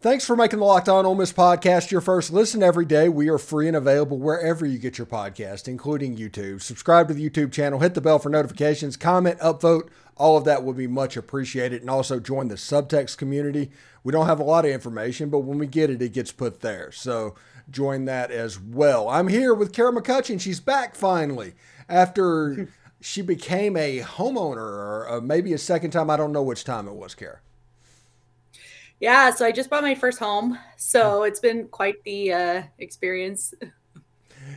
Thanks for making the Locked On Ole Miss podcast your first listen every day. We are free and available wherever you get your podcast, including YouTube. Subscribe to the YouTube channel, hit the bell for notifications, comment, upvote. All of that would be much appreciated. And also join the subtext community. We don't have a lot of information, but when we get it, it gets put there. So join that as well. I'm here with Cara McCutcheon. She's back finally after she became a homeowner, or uh, maybe a second time. I don't know which time it was, Cara. Yeah, so I just bought my first home, so it's been quite the uh, experience.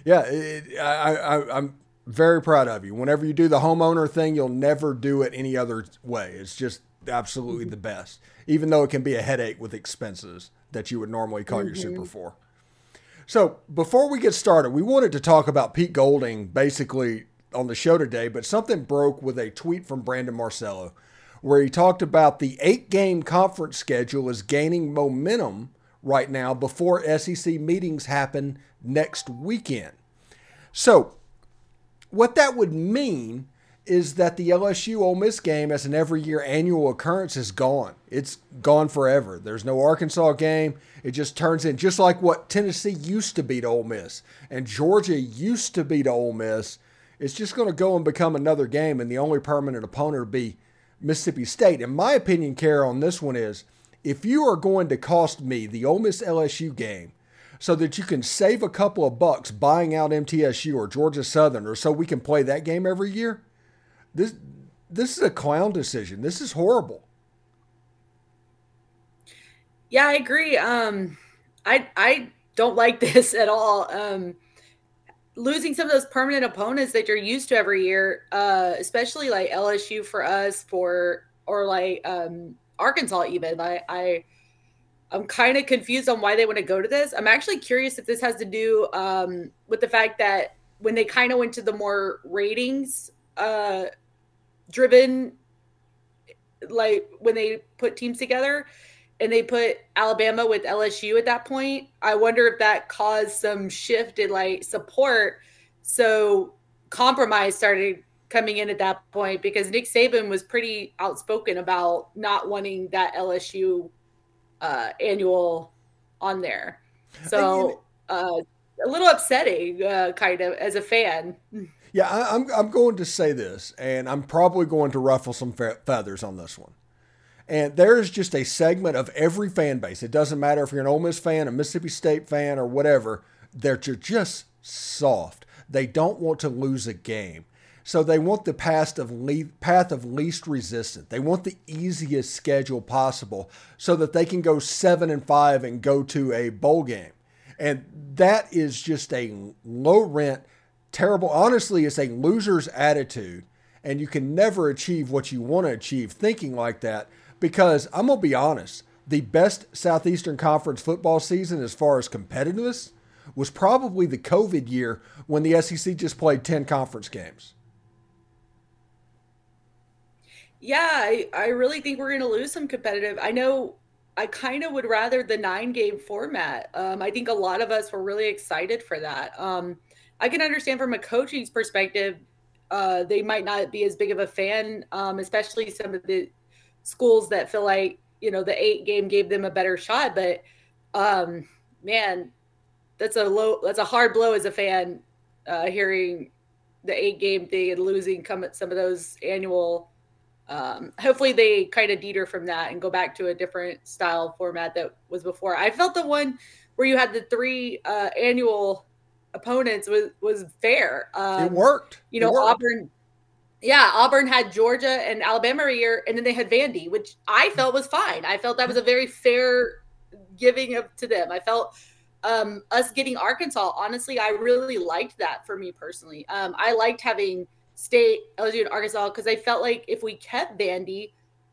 Yeah, it, I, I, I'm very proud of you. Whenever you do the homeowner thing, you'll never do it any other way. It's just absolutely the best, even though it can be a headache with expenses that you would normally call mm-hmm. your super for. So before we get started, we wanted to talk about Pete Golding basically on the show today, but something broke with a tweet from Brandon Marcello where he talked about the eight game conference schedule is gaining momentum right now before SEC meetings happen next weekend. So, what that would mean is that the LSU Ole Miss game as an every year annual occurrence is gone. It's gone forever. There's no Arkansas game. It just turns in just like what Tennessee used to beat Ole Miss and Georgia used to beat Ole Miss. It's just going to go and become another game, and the only permanent opponent will be Mississippi State. And my opinion, Cara, on this one is if you are going to cost me the Ole Miss LSU game so that you can save a couple of bucks buying out MTSU or Georgia Southern or so we can play that game every year, this this is a clown decision. This is horrible. Yeah, I agree. Um I I don't like this at all. Um losing some of those permanent opponents that you're used to every year, uh, especially like LSU for us for or like um, Arkansas even. I, I I'm kind of confused on why they want to go to this. I'm actually curious if this has to do um, with the fact that when they kind of went to the more ratings uh, driven, like when they put teams together, and they put Alabama with LSU at that point. I wonder if that caused some shift in like support. So compromise started coming in at that point because Nick Saban was pretty outspoken about not wanting that LSU uh, annual on there. So uh, a little upsetting, uh, kind of as a fan. Yeah, I, I'm I'm going to say this, and I'm probably going to ruffle some feathers on this one. And there is just a segment of every fan base. It doesn't matter if you're an Ole Miss fan, a Mississippi State fan, or whatever. They're just soft. They don't want to lose a game. So they want the path of, le- path of least resistance. They want the easiest schedule possible so that they can go seven and five and go to a bowl game. And that is just a low rent, terrible. Honestly, it's a loser's attitude. And you can never achieve what you want to achieve thinking like that because I'm going to be honest, the best Southeastern Conference football season as far as competitiveness was probably the COVID year when the SEC just played 10 conference games. Yeah, I, I really think we're going to lose some competitive. I know I kind of would rather the nine game format. Um, I think a lot of us were really excited for that. Um, I can understand from a coaching's perspective, uh, they might not be as big of a fan, um, especially some of the schools that feel like you know the eight game gave them a better shot but um man that's a low that's a hard blow as a fan uh hearing the eight game thing and losing come at some of those annual um hopefully they kind of deter from that and go back to a different style format that was before. I felt the one where you had the three uh annual opponents was was fair. Um, it worked. you know worked. auburn yeah, Auburn had Georgia and Alabama a year, and then they had Vandy, which I felt was fine. I felt that was a very fair giving of to them. I felt um, us getting Arkansas. Honestly, I really liked that for me personally. Um, I liked having State, LSU, and Arkansas because I felt like if we kept Vandy,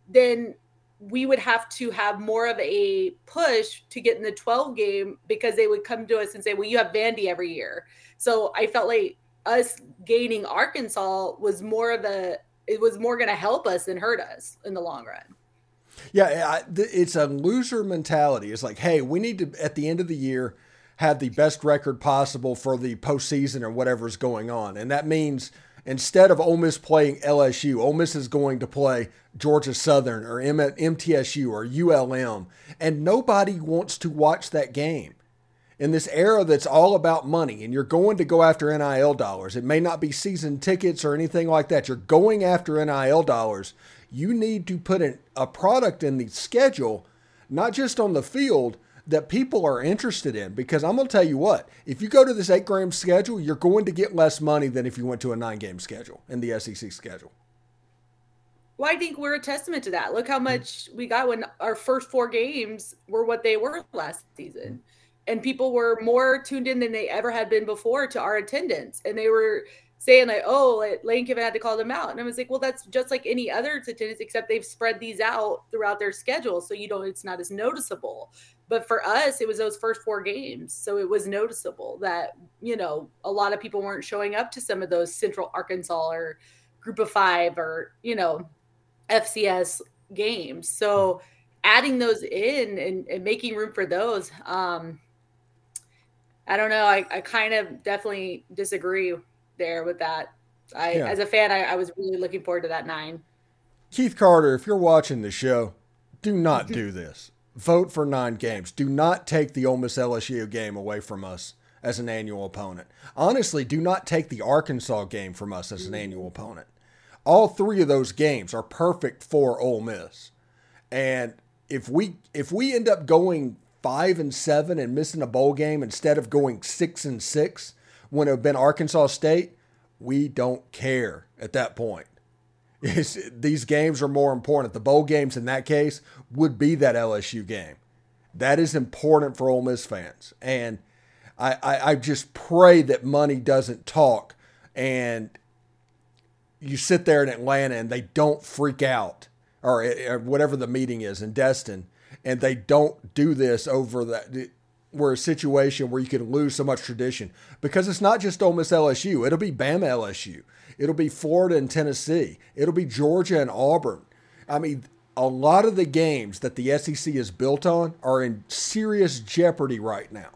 then we would have to have more of a push to get in the 12 game because they would come to us and say, "Well, you have Vandy every year." So I felt like us gaining Arkansas was more of a it was more going to help us than hurt us in the long run. Yeah, it's a loser mentality. It's like, hey, we need to at the end of the year have the best record possible for the postseason or whatever's going on, and that means Instead of Ole Miss playing LSU, Ole Miss is going to play Georgia Southern or MTSU or ULM, and nobody wants to watch that game. In this era that's all about money, and you're going to go after NIL dollars, it may not be season tickets or anything like that. You're going after NIL dollars. You need to put an, a product in the schedule, not just on the field, that people are interested in. Because I'm going to tell you what, if you go to this eight game schedule, you're going to get less money than if you went to a nine game schedule in the SEC schedule. Well, I think we're a testament to that. Look how much we got when our first four games were what they were last season. And people were more tuned in than they ever had been before to our attendance. And they were saying like, "Oh, Lane Kiffin had to call them out," and I was like, "Well, that's just like any other attendance, except they've spread these out throughout their schedule, so you don't. It's not as noticeable." But for us, it was those first four games, so it was noticeable that you know a lot of people weren't showing up to some of those Central Arkansas or Group of Five or you know FCS games. So adding those in and, and making room for those. Um, I don't know. I, I kind of definitely disagree there with that. I, yeah. as a fan, I, I was really looking forward to that nine. Keith Carter, if you're watching the show, do not mm-hmm. do this. Vote for nine games. Do not take the Ole Miss LSU game away from us as an annual opponent. Honestly, do not take the Arkansas game from us as an mm-hmm. annual opponent. All three of those games are perfect for Ole Miss. And if we if we end up going five and seven and missing a bowl game instead of going six and six, when it had been Arkansas State, we don't care at that point. It's, these games are more important. The bowl games in that case would be that LSU game. That is important for Ole Miss fans. And I, I, I just pray that money doesn't talk and you sit there in Atlanta and they don't freak out or, or whatever the meeting is in Destin and they don't do this over that where a situation where you can lose so much tradition because it's not just Ole Miss LSU. It'll be Bama LSU. It'll be Florida and Tennessee. It'll be Georgia and Auburn. I mean, a lot of the games that the SEC is built on are in serious jeopardy right now.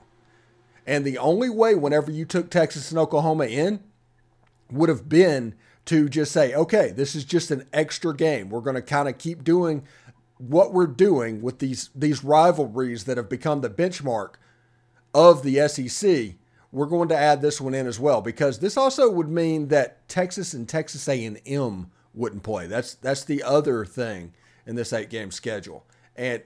And the only way, whenever you took Texas and Oklahoma in, would have been to just say, okay, this is just an extra game. We're going to kind of keep doing what we're doing with these these rivalries that have become the benchmark of the SEC, we're going to add this one in as well because this also would mean that Texas and Texas A&M wouldn't play. That's that's the other thing in this eight game schedule, and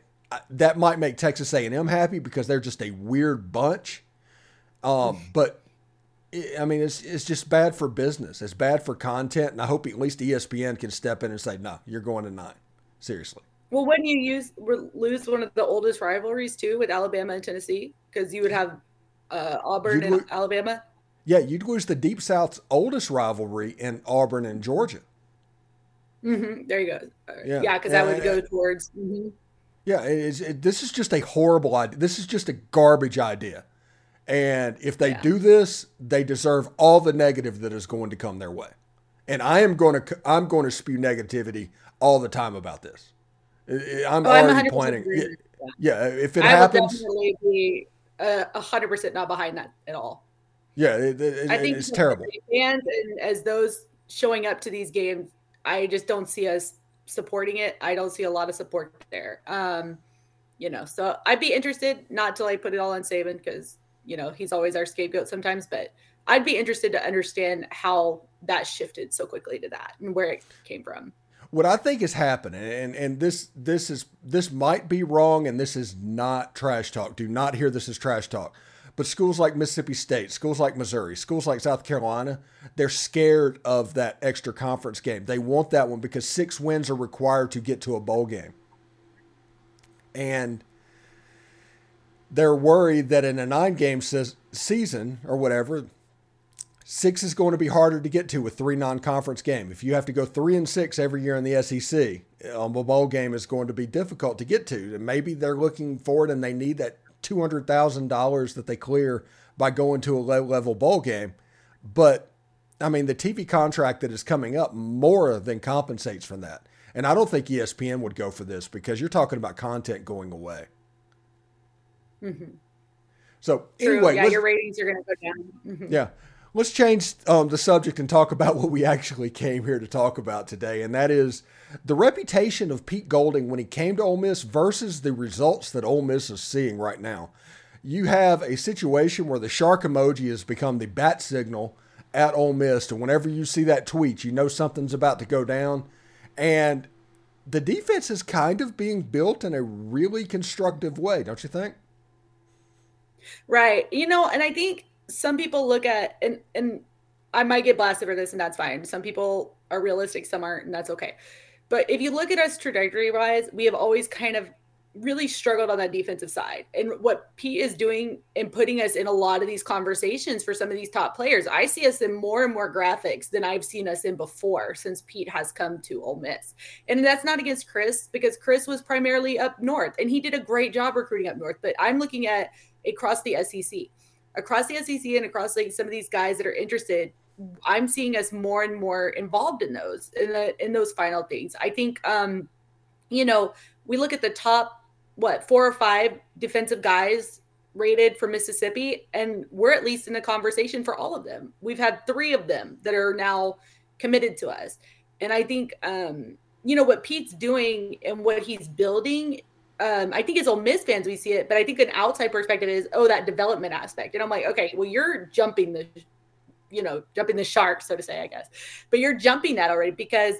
that might make Texas A&M happy because they're just a weird bunch. Um, but I mean, it's it's just bad for business. It's bad for content, and I hope at least ESPN can step in and say, "No, you're going to nine." Seriously. Well, when you use lose one of the oldest rivalries too with Alabama and Tennessee, because you would have uh, Auburn you'd and lo- Alabama. Yeah, you'd lose the Deep South's oldest rivalry in Auburn and Georgia. Mm-hmm. There you go. Uh, yeah, because yeah, that would go towards. Mm-hmm. Yeah, it, this is just a horrible idea. This is just a garbage idea. And if they yeah. do this, they deserve all the negative that is going to come their way. And I am going to I'm going to spew negativity all the time about this. I'm oh, already I'm planning. Yeah, yeah, if it I happens, definitely be a hundred percent not behind that at all. Yeah, it, it, I think it's terrible. Fans and as those showing up to these games, I just don't see us supporting it. I don't see a lot of support there. Um, you know, so I'd be interested not to like put it all on Saban because you know he's always our scapegoat sometimes, but I'd be interested to understand how that shifted so quickly to that and where it came from what I think is happening, and and this this is this might be wrong, and this is not trash talk. Do not hear this as trash talk. But schools like Mississippi State, schools like Missouri, schools like South Carolina, they're scared of that extra conference game. They want that one because six wins are required to get to a bowl game. And they're worried that in a nine game season or whatever, Six is going to be harder to get to with three non-conference game. If you have to go three and six every year in the SEC, a um, bowl game is going to be difficult to get to. And maybe they're looking forward and they need that two hundred thousand dollars that they clear by going to a low-level bowl game. But I mean, the TV contract that is coming up more than compensates for that. And I don't think ESPN would go for this because you're talking about content going away. Mm-hmm. So True. anyway, yeah, your ratings are going to go down. Mm-hmm. Yeah, let's change um, the subject and talk about what we actually came here to talk about today, and that is the reputation of Pete Golding when he came to Ole Miss versus the results that Ole Miss is seeing right now. You have a situation where the shark emoji has become the bat signal at Ole Miss, and whenever you see that tweet, you know something's about to go down. And the defense is kind of being built in a really constructive way, don't you think? Right. You know, and I think some people look at and and I might get blasted for this and that's fine. Some people are realistic, some aren't, and that's okay. But if you look at us trajectory wise, we have always kind of really struggled on that defensive side. And what Pete is doing and putting us in a lot of these conversations for some of these top players, I see us in more and more graphics than I've seen us in before since Pete has come to Ole Miss. And that's not against Chris because Chris was primarily up north and he did a great job recruiting up north. But I'm looking at across the SEC, across the SEC and across like some of these guys that are interested. I'm seeing us more and more involved in those in the in those final things. I think um you know, we look at the top what four or five defensive guys rated for Mississippi, and we're at least in the conversation for all of them. We've had three of them that are now committed to us, and I think um, you know what Pete's doing and what he's building. Um, I think as Ole Miss fans we see it, but I think an outside perspective is oh that development aspect, and I'm like okay, well you're jumping the, you know, jumping the shark so to say, I guess, but you're jumping that already because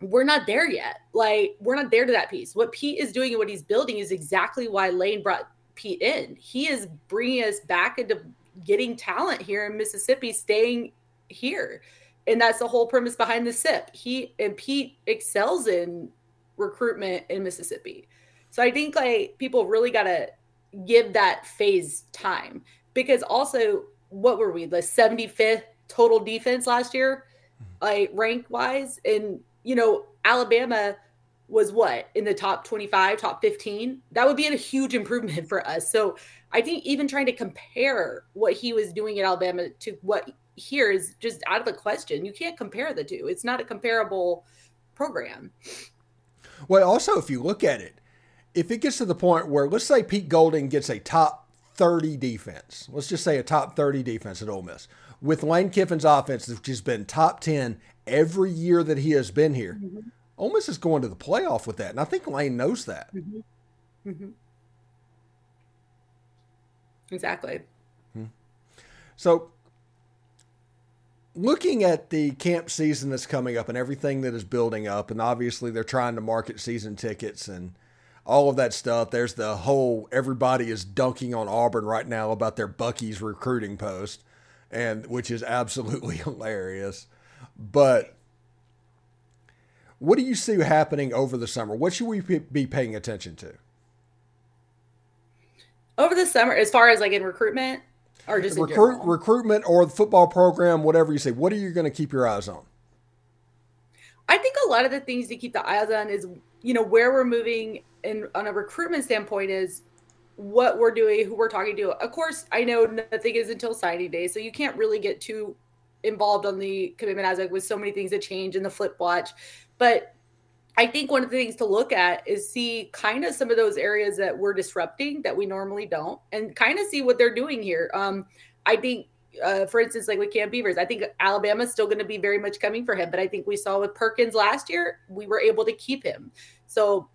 we're not there yet. Like we're not there to that piece. What Pete is doing and what he's building is exactly why Lane brought Pete in. He is bringing us back into getting talent here in Mississippi, staying here, and that's the whole premise behind the SIP. He and Pete excels in recruitment in Mississippi, so I think like people really got to give that phase time because also what were we the 75th total defense last year hmm. like rank wise and you know, Alabama was what in the top 25, top 15. That would be a huge improvement for us. So I think even trying to compare what he was doing at Alabama to what here is just out of the question. You can't compare the two. It's not a comparable program. Well, also, if you look at it, if it gets to the point where, let's say Pete Golding gets a top 30 defense, let's just say a top 30 defense at Ole Miss, with Lane Kiffin's offense, which has been top 10 every year that he has been here. Mm-hmm. Ole Miss is going to the playoff with that, and I think Lane knows that. Mm-hmm. Mm-hmm. Exactly. Hmm. So, looking at the camp season that's coming up and everything that is building up, and obviously they're trying to market season tickets and all of that stuff. There's the whole everybody is dunking on Auburn right now about their Buc-ee's recruiting post, and which is absolutely hilarious. But what do you see happening over the summer? What should we be paying attention to? Over the summer, as far as like in recruitment or just Recruit, recruitment or the football program, whatever you say, what are you going to keep your eyes on? I think a lot of the things to keep the eyes on is, you know, where we're moving and on a recruitment standpoint is what we're doing, who we're talking to. Of course, I know nothing is until signing day, so you can't really get too involved on the commitment as like with so many things that change in the flip watch. But I think one of the things to look at is see kind of some of those areas that we're disrupting that we normally don't, and kind of see what they're doing here. Um, I think, uh, for instance, like with Cam Beavers, I think Alabama's still going to be very much coming for him. But I think we saw with Perkins last year, we were able to keep him. So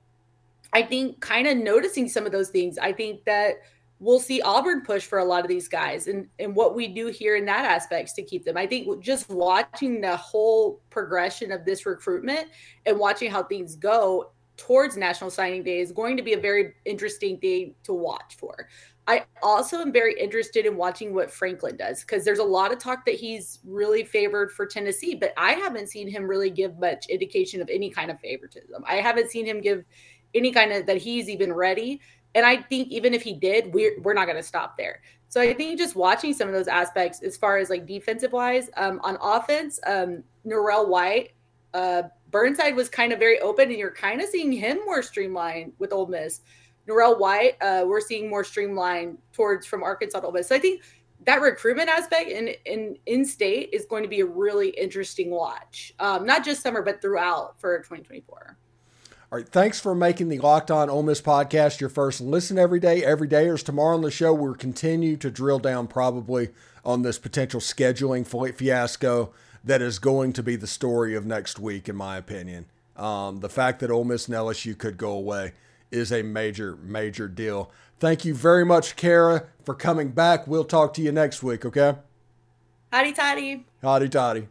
I think kind of noticing some of those things. I think that we'll see Auburn push for a lot of these guys and, and what we do here in that aspects to keep them. I think just watching the whole progression of this recruitment and watching how things go towards National Signing Day is going to be a very interesting thing to watch for. I also am very interested in watching what Franklin does because there's a lot of talk that he's really favored for Tennessee, but I haven't seen him really give much indication of any kind of favoritism. I haven't seen him give any kind of that he's even ready and I think even if he did, we're we're not going to stop there. So I think just watching some of those aspects as far as like defensive wise, um, on offense, um, Norrell White, uh, Burnside was kind of very open, and you're kind of seeing him more streamlined with Ole Miss. Norrell White, uh, we're seeing more streamlined towards from Arkansas Ole Miss. So I think that recruitment aspect in in in state is going to be a really interesting watch, um, not just summer but throughout for 2024. All right, thanks for making the Locked On Ole Miss podcast your first listen every day. Every day or tomorrow on the show. We'll continue to drill down probably on this potential scheduling fiasco that is going to be the story of next week, in my opinion. Um, the fact that Ole Miss and LSU could go away is a major, major deal. Thank you very much, Cara, for coming back. We'll talk to you next week, okay? Hotty toddy. Hotty toddy.